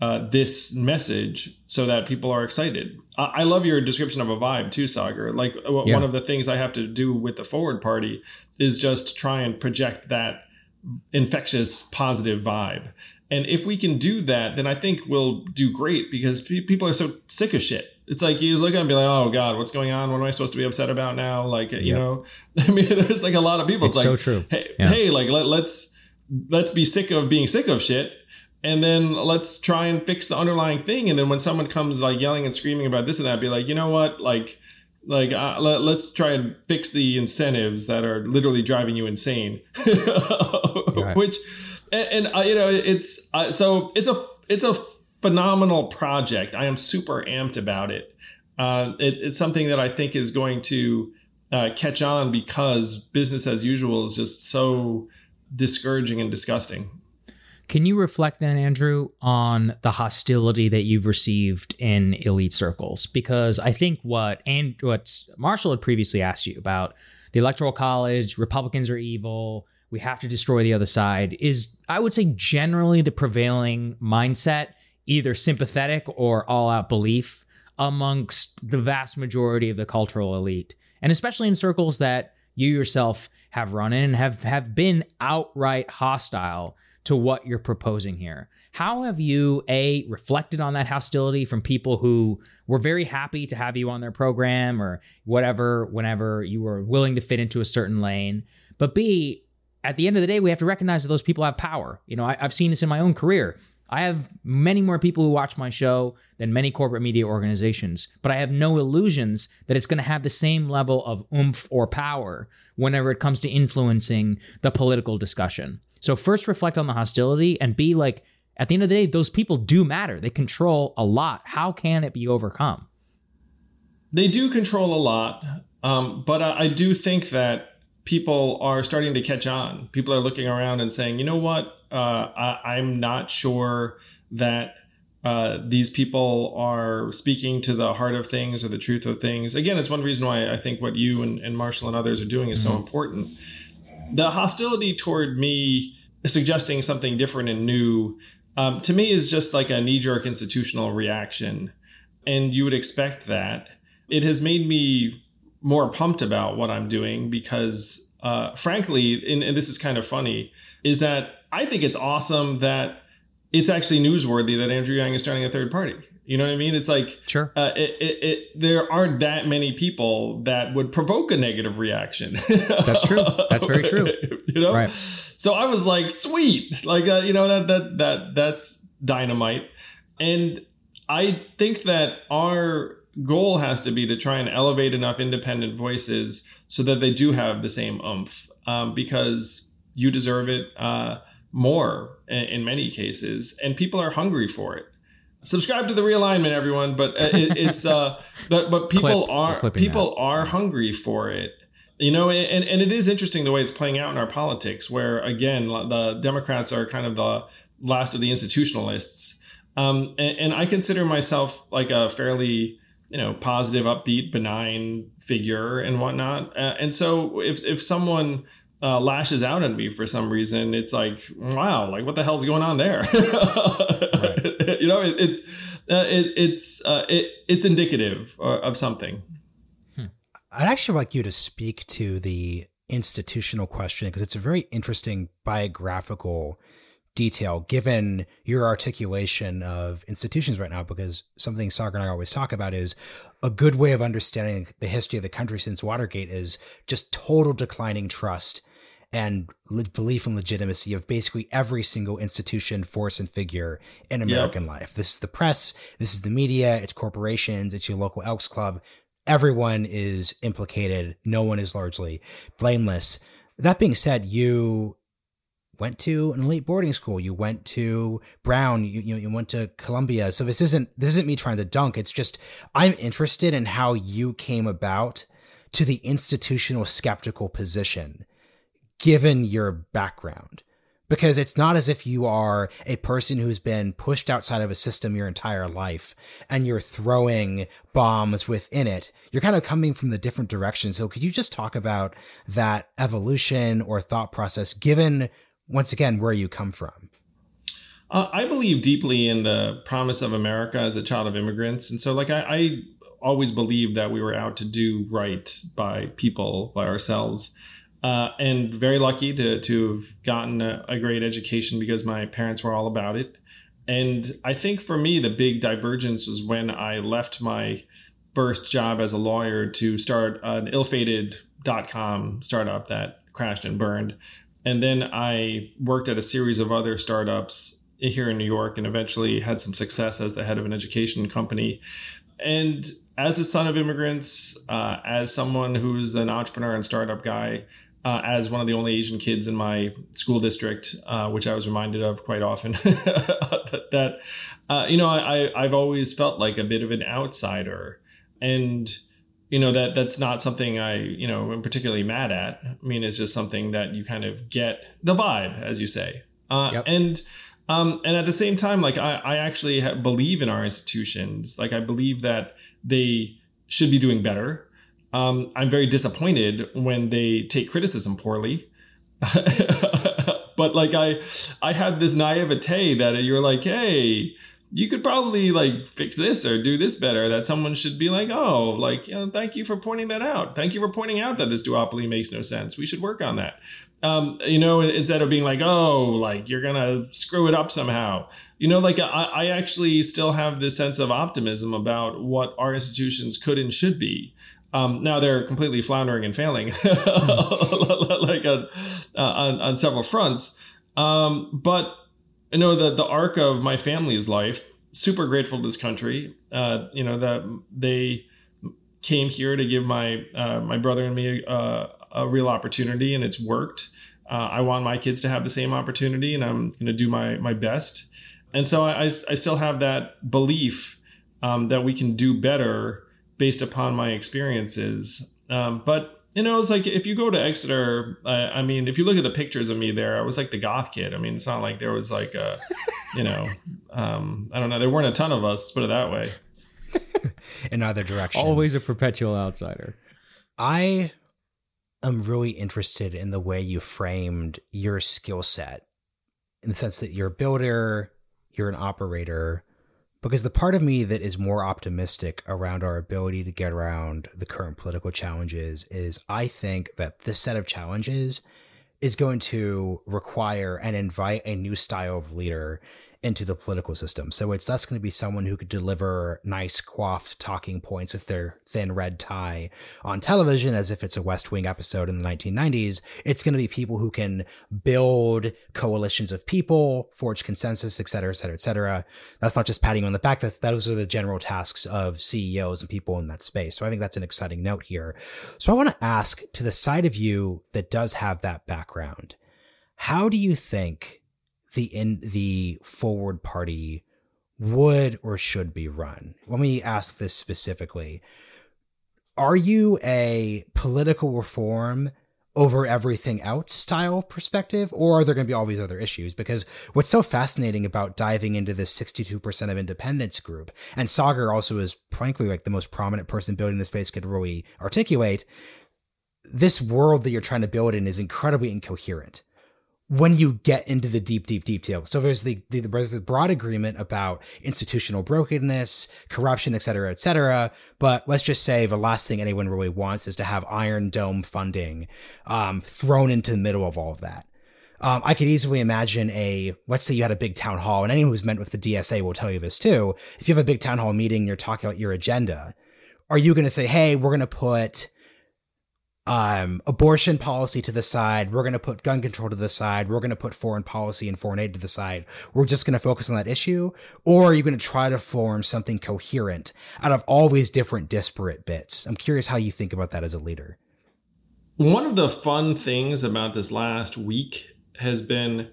uh, this message so that people are excited. I, I, love your description of a vibe too, Saagar. Like uh, w- yeah. one of the things I have to do with the forward party is just try and project that infectious positive vibe. And if we can do that, then I think we'll do great because pe- people are so sick of shit. It's like you just look at and be like, oh God, what's going on? What am I supposed to be upset about now? Like, you know, I mean, there's like a lot of people. It's, it's like, so true. Hey, yeah. hey, like let, let's let's be sick of being sick of shit, and then let's try and fix the underlying thing. And then when someone comes like yelling and screaming about this and that, be like, you know what, like like uh, let, us try and fix the incentives that are literally driving you insane right. which and, and uh, you know it's uh, so it's a it's a phenomenal project. I am super amped about it. Uh, it it's something that I think is going to uh, catch on because business as usual is just so discouraging and disgusting. Can you reflect then, Andrew, on the hostility that you've received in elite circles? Because I think what and what Marshall had previously asked you about the electoral college, Republicans are evil, we have to destroy the other side is i would say generally the prevailing mindset either sympathetic or all out belief amongst the vast majority of the cultural elite and especially in circles that you yourself have run in and have have been outright hostile to what you're proposing here how have you a reflected on that hostility from people who were very happy to have you on their program or whatever whenever you were willing to fit into a certain lane but b at the end of the day, we have to recognize that those people have power. You know, I, have seen this in my own career. I have many more people who watch my show than many corporate media organizations, but I have no illusions that it's going to have the same level of oomph or power whenever it comes to influencing the political discussion. So, first, reflect on the hostility, and be like, at the end of the day, those people do matter. They control a lot. How can it be overcome? They do control a lot, um, but I, I do think that people are starting to catch on. People are looking around and saying, you know what, uh, I, am not sure that uh, these people are speaking to the heart of things or the truth of things. Again, it's one reason why I think what you and, and Marshall and others are doing is mm-hmm. so important. The hostility toward me suggesting something different and new um, to me is just like a knee jerk institutional reaction. And you would expect that. It has made me more pumped about what I'm doing because, uh, frankly, and, and this is kind of funny, is that I think it's awesome that it's actually newsworthy that Andrew Yang is starting a third party. You know what I mean? It's like sure. Uh, it, it, it, there aren't that many people that would provoke a negative reaction. That's true. That's very true. you know, right. so I was like, sweet, like uh, you know that that that that's dynamite, and I think that our goal has to be to try and elevate enough independent voices so that they do have the same oomph um, because you deserve it uh, more in, in, many cases and people are hungry for it subscribe to the realignment everyone but uh, it, it's uh but but people Clip. are people that. are hungry for it you know and, and it is interesting the way it's playing out in our politics where again the democrats are kind of the last of the institutionalists um, and, and i consider myself like a fairly you know positive upbeat benign figure and whatnot uh, and so if if someone uh, lashes out at me for some reason it's like wow like what the hell's going on there right. you know it, it's uh, it, it's uh, it, it's indicative uh, of something hmm. i'd actually like you to speak to the institutional question because it's a very interesting biographical detail given your articulation of institutions right now because something Saagar and I always talk about is a good way of understanding the history of the country since Watergate is just total declining trust and belief in legitimacy of basically every single institution, force, and figure in American yep. life. This is the press, this is the media, it's corporations, it's your local Elks Club. Everyone is implicated. No one is largely blameless. That being said, you went to an elite boarding school. You went to Brown. You, you, you went to Columbia. So this isn't this isn't me trying to dunk. It's just I'm interested in how you came about to the institutional skeptical position, given your background. Because it's not as if you are a person who's been pushed outside of a system your entire life and you're throwing bombs within it. You're kind of coming from the different direction. So could you just talk about that evolution or thought process given once again where you come from. Uh, I believe deeply in the promise of America as a child of immigrants, and so like I, I always believed that we were out to do right by people, by ourselves. Uh, and very lucky to, to have gotten a, a, great education because my parents were all about it. And I think for me, the big divergence was when I left my first job as a lawyer to start an ill-fated.com startup that crashed and burned and then I worked at a series of other startups here in New York and eventually had some success as the head of an education company. And as the son of immigrants, uh, as someone who's an entrepreneur and startup guy, uh, as one of the only Asian kids in my school district, uh, which I was reminded of quite often, that, uh, you know, I, I've always felt like a bit of an outsider. And you know that that's not something I you know am particularly mad at. I mean, it's just something that you kind of get the vibe, as you say, uh, yep. and um, and at the same time, like I, I actually believe in our institutions. Like I believe that they should be doing better. Um, I'm very disappointed when they take criticism poorly. but like I, I had this naivete that you're like, hey, you could probably like fix this or do this better that someone should be like oh like you know, thank you for pointing that out. Thank you for pointing out that this duopoly makes no sense. We should work on that. Um, you know instead of being like oh like you're gonna screw it up somehow. You know like I, I actually still have this sense of optimism about what our institutions could and should be um, now they're completely floundering and failing like on, uh, on, on several fronts um, but I know that the arc of my family's life, super grateful to this country. Uh, you know that they came here to give my uh, my brother and me a, a, real opportunity, and it's worked. Uh, I want my kids to have the same opportunity, and I'm going to do my my best. And so I, I, I still have that belief um, that we can do better based upon my experiences. Um, but you know, it's like if you go to Exeter, I mean, if you look at the pictures of me there, I was like the goth kid. I mean, it's not like there was like a, you know, um, I don't know, there weren't a ton of us, let's put it that way. In either direction. Always a perpetual outsider. I am really interested in the way you framed your skill set in the sense that you're a builder, you're an operator, because the part of me that is more optimistic around our ability to get around the current political challenges is I think that this set of challenges is going to require and invite a new style of leader into the political system. So it's less going to be someone who could deliver nice coiffed talking points with their thin red tie on television as if it's a West Wing episode in the 1990s. It's going to be people who can build coalitions of people, forge consensus, et cetera, et cetera, et cetera. That's not just patting on the back. That's, those are the general tasks of CEOs and people in that space. So I think that's an exciting note here. So I want to ask to the side of you that does have that background, how do you think the in the forward party would or should be run? Let me ask this specifically. Are you a political reform over everything else style perspective, or are there going to be all these other issues? Because what's so fascinating about diving into this 62% of independence group, and Saagar also is frankly like the most prominent person building this space could really articulate, this world that you're trying to build in is incredibly incoherent when you get into the deep, deep deep detail. So there's the, the the broad agreement about institutional brokenness, corruption, et cetera, et cetera. But let's just say the last thing anyone really wants is to have Iron Dome funding um, thrown into the middle of all of that. Um, I could easily imagine a, let's say you had a big town hall, and anyone who's met with the DSA will tell you this too. If you have a big town hall meeting, and you're talking about your agenda. Are you going to say, hey, we're going to put um, abortion policy to the side. We're going to put gun control to the side. We're going to put foreign policy and foreign aid to the side. We're just going to focus on that issue. Or are you going to try to form something coherent out of all these different disparate bits? I'm curious how you think about that as a leader. One of the fun things about this last week has been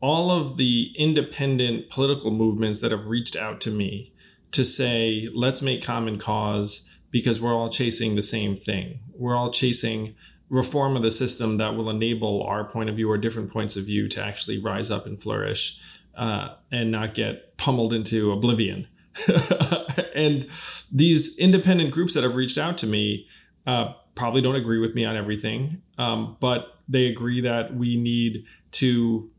all of the independent political movements that have reached out to me to say, let's make common cause because we're all chasing the same thing. We're all chasing reform of the system that will enable our point of view or different points of view to actually rise up and flourish uh, and not get pummeled into oblivion. and these independent groups that have reached out to me uh, probably don't agree with me on everything, um, but they agree that we need to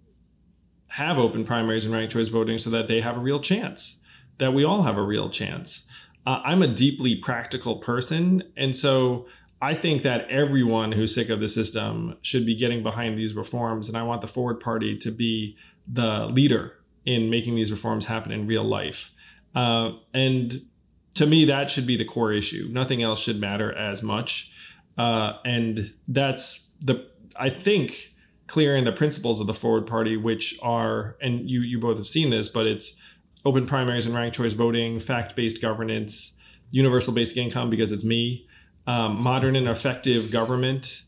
have open primaries and ranked choice voting so that they have a real chance, that we all have a real chance uh, I'm a deeply practical person. And so I think that everyone who's sick of the system should be getting behind these reforms. And I want the Forward Party to be the leader in making these reforms happen in real life. Uh, and to me, that should be the core issue. Nothing else should matter as much. Uh, and that's the, I think, clear in the principles of the Forward Party, which are, and you you both have seen this, but it's open primaries and ranked choice voting, fact based governance, universal basic income because it's me, um, modern and effective government,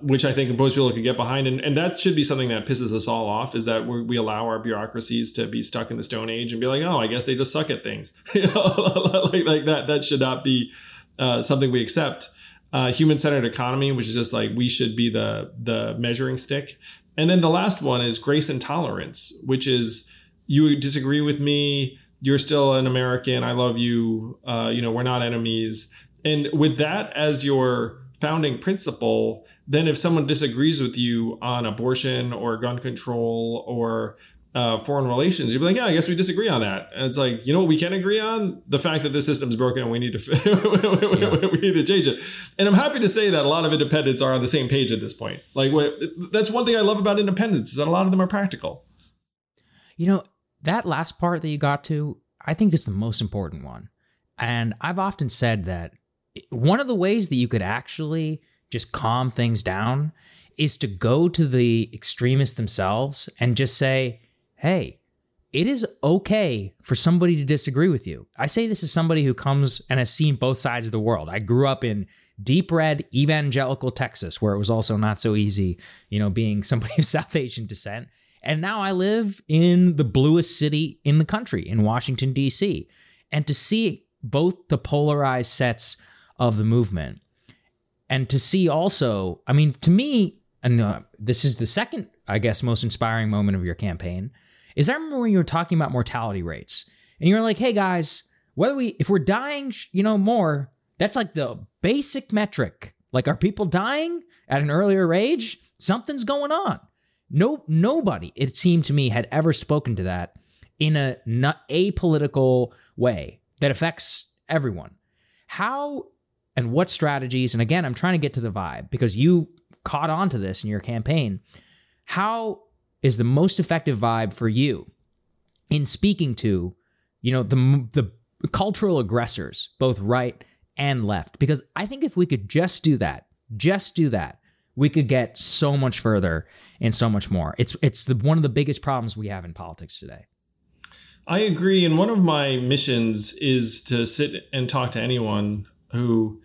which I think most people could get behind. And, and that should be something that pisses us all off is that we allow our bureaucracies to be stuck in the Stone Age and be like, oh, I guess they just suck at things. like, like that. That should not be uh, something we accept. Uh, human centered economy, which is just like we should be the the measuring stick. And then the last one is grace and tolerance, which is you disagree with me you're still an american i love you uh, you know we're not enemies and with that as your founding principle then if someone disagrees with you on abortion or gun control or uh, foreign relations, you'd be like, yeah, I guess we disagree on that. And it's like, you know what we can agree on? The fact that this system's broken and we need to yeah. we need to change it. And I'm happy to say that a lot of independents are on the same page at this point. Like, that's one thing I love about independents is that a lot of them are practical. You know, that last part that you got to, I think is the most important one. And I've often said that one of the ways that you could actually just calm things down is to go to the extremists themselves and just say, hey, it is okay for somebody to disagree with you. I say this as somebody who comes and has seen both sides of the world. I grew up in deep red evangelical Texas, where it was also not so easy, you know, being somebody of South Asian descent. And now I live in the bluest city in the country, in Washington, D.C. And to see both the polarized sets of the movement and to see also, I mean, to me, and uh, this is the second, I guess, most inspiring moment of your campaign, is I remember when you were talking about mortality rates and you were like, hey guys, whether we, if we're dying, you know, more, that's like the basic metric. Like, are people dying at an earlier age? Something's going on. No, nobody, it seemed to me, had ever spoken to that in a not apolitical way that affects everyone. How and what strategies, and again, I'm trying to get to the vibe because you caught on to this in your campaign. How is the most effective vibe for you in speaking to, you know, the the cultural aggressors, both right and left? Because I think if we could just do that, just do that, we could get so much further and so much more. It's it's the, one of the biggest problems we have in politics today. I agree, and one of my missions is to sit and talk to anyone who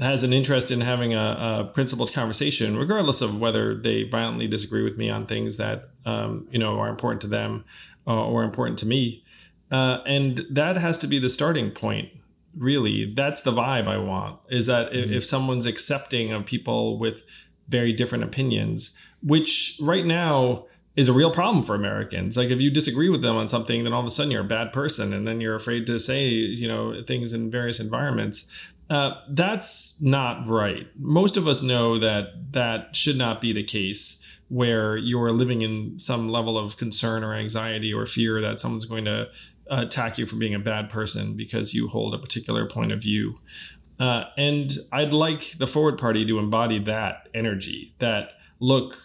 has an interest in having a, a principled conversation, regardless of whether they violently disagree with me on things that um, you know are important to them uh, or important to me. Uh, and that has to be the starting point really that's the vibe i want is that mm-hmm. if, if someone's accepting of people with very different opinions, which right now is a real problem for Americans. Like if you disagree with them on something, then all of a sudden you're a bad person, and then you're afraid to say you know things in various environments. Uh, that's not right. Most of us know that that should not be the case. Where you're living in some level of concern or anxiety or fear that someone's going to attack you for being a bad person because you hold a particular point of view. Uh, and I'd like the Forward Party to embody that energy that, look,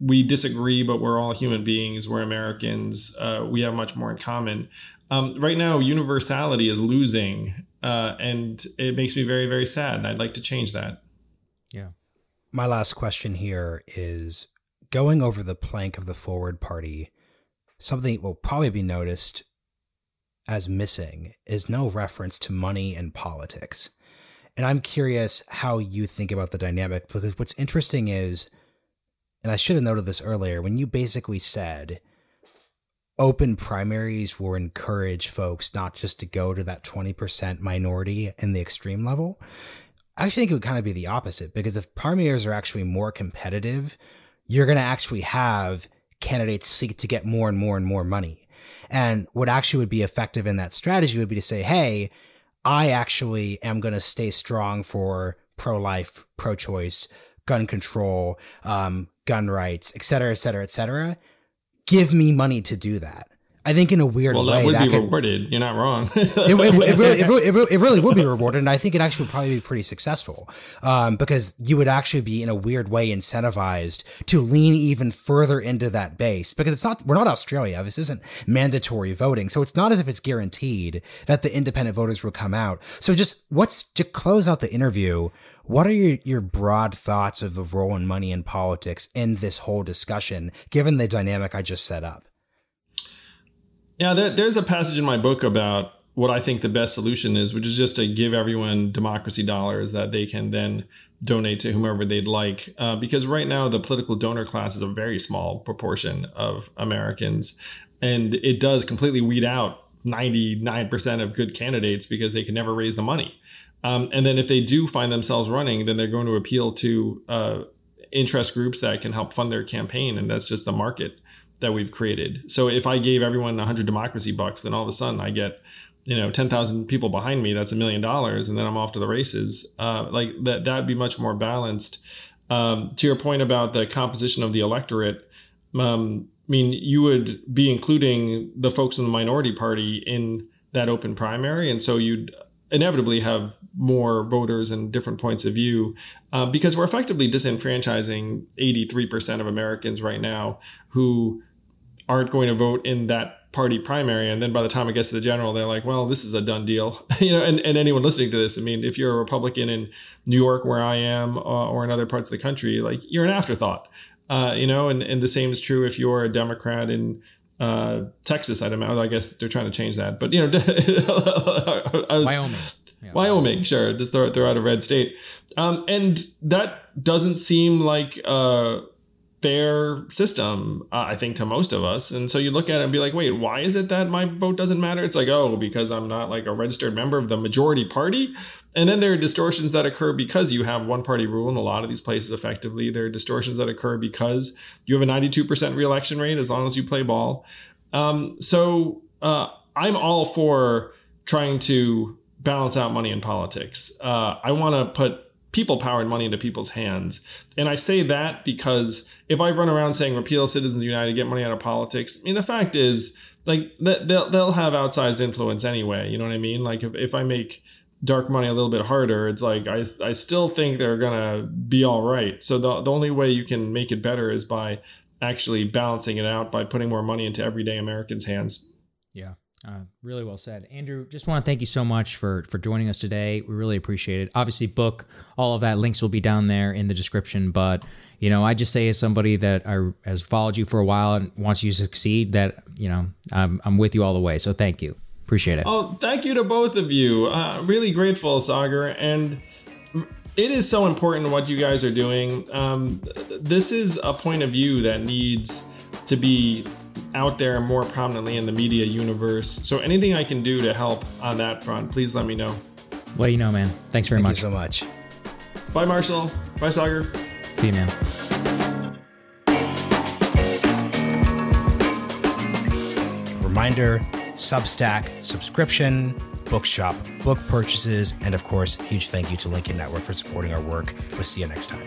we disagree, but we're all human beings. We're Americans. Uh, we have much more in common. Um, right now, universality is losing, uh, and it makes me very, very sad. And I'd like to change that. Yeah. My last question here is going over the plank of the forward party. Something that will probably be noticed as missing is no reference to money and politics. And I'm curious how you think about the dynamic because what's interesting is, and I should have noted this earlier, when you basically said open primaries will encourage folks not just to go to that 20% minority in the extreme level. I actually think it would kind of be the opposite because if primaries are actually more competitive, you're going to actually have candidates seek to get more and more and more money. And what actually would be effective in that strategy would be to say, hey, I actually am going to stay strong for pro life, pro choice, gun control, um, gun rights, et cetera, et cetera, et cetera. Give me money to do that. I think in a weird well, way that would that be could, rewarded. You're not wrong. it, it, it, really, it, really, it really would be rewarded, and I think it actually would probably be pretty successful um, because you would actually be in a weird way incentivized to lean even further into that base because it's not we're not Australia. This isn't mandatory voting, so it's not as if it's guaranteed that the independent voters will come out. So just what's to close out the interview. What are your, your broad thoughts of the role in money in politics in this whole discussion, given the dynamic I just set up? Yeah, there, there's a passage in my book about what I think the best solution is, which is just to give everyone democracy dollars that they can then donate to whomever they'd like. Uh, because right now, the political donor class is a very small proportion of Americans, and it does completely weed out 99% of good candidates because they can never raise the money. Um, and then if they do find themselves running, then they're going to appeal to uh, interest groups that can help fund their campaign, and that's just the market that we've created. So if I gave everyone 100 democracy bucks, then all of a sudden I get, you know, 10,000 people behind me. That's a million dollars, and then I'm off to the races. Uh, like that, that'd be much more balanced. Um, to your point about the composition of the electorate, um, I mean, you would be including the folks in the minority party in that open primary, and so you'd inevitably have more voters and different points of view uh, because we're effectively disenfranchising 83% of Americans right now who aren't going to vote in that party primary and then by the time it gets to the general they're like well this is a done deal you know and, and anyone listening to this i mean if you're a republican in new york where i am uh, or in other parts of the country like you're an afterthought uh, you know and, and the same is true if you're a democrat in uh, Texas, I don't know. I guess they're trying to change that, but you know, was, Wyoming. Yeah. Wyoming, sure, just throw, throw out a red state, um, and that doesn't seem like a fair system, uh, I think, to most of us. And so you look at it and be like, wait, why is it that my vote doesn't matter? It's like, oh, because I'm not like a registered member of the majority party. And then there are distortions that occur because you have one party rule in a lot of these places effectively. There are distortions that occur because you have a 92% reelection rate as long as you play ball. Um, so uh, I'm all for trying to balance out money in politics. Uh, I want to put people power and money into people's hands. And I say that because if I run around saying repeal Citizens United, get money out of politics, I mean, the fact is, like, they'll, they'll have outsized influence anyway. You know what I mean? Like, if, if I make dark money a little bit harder, it's like, I, I still think they're going to be all right. So the, the only way you can make it better is by actually balancing it out by putting more money into everyday Americans' hands. Uh, really well said, Andrew. Just want to thank you so much for for joining us today. We really appreciate it. Obviously, book all of that links will be down there in the description. But you know, I just say as somebody that I has followed you for a while and wants you to succeed, that you know, I'm I'm with you all the way. So thank you. Appreciate it. Oh, thank you to both of you. Uh, really grateful, Saagar, and it is so important what you guys are doing. Um, this is a point of view that needs to be out there more prominently in the media universe. So anything I can do to help on that front, please let me know. Let you know, man. Thanks very Thank much. you so much. Bye, Marshall. Bye, Saagar. See you, man. Reminder Substack subscription, bookshop book purchases, and of course, huge thank you to Lincoln Network for supporting our work. We'll see you next time.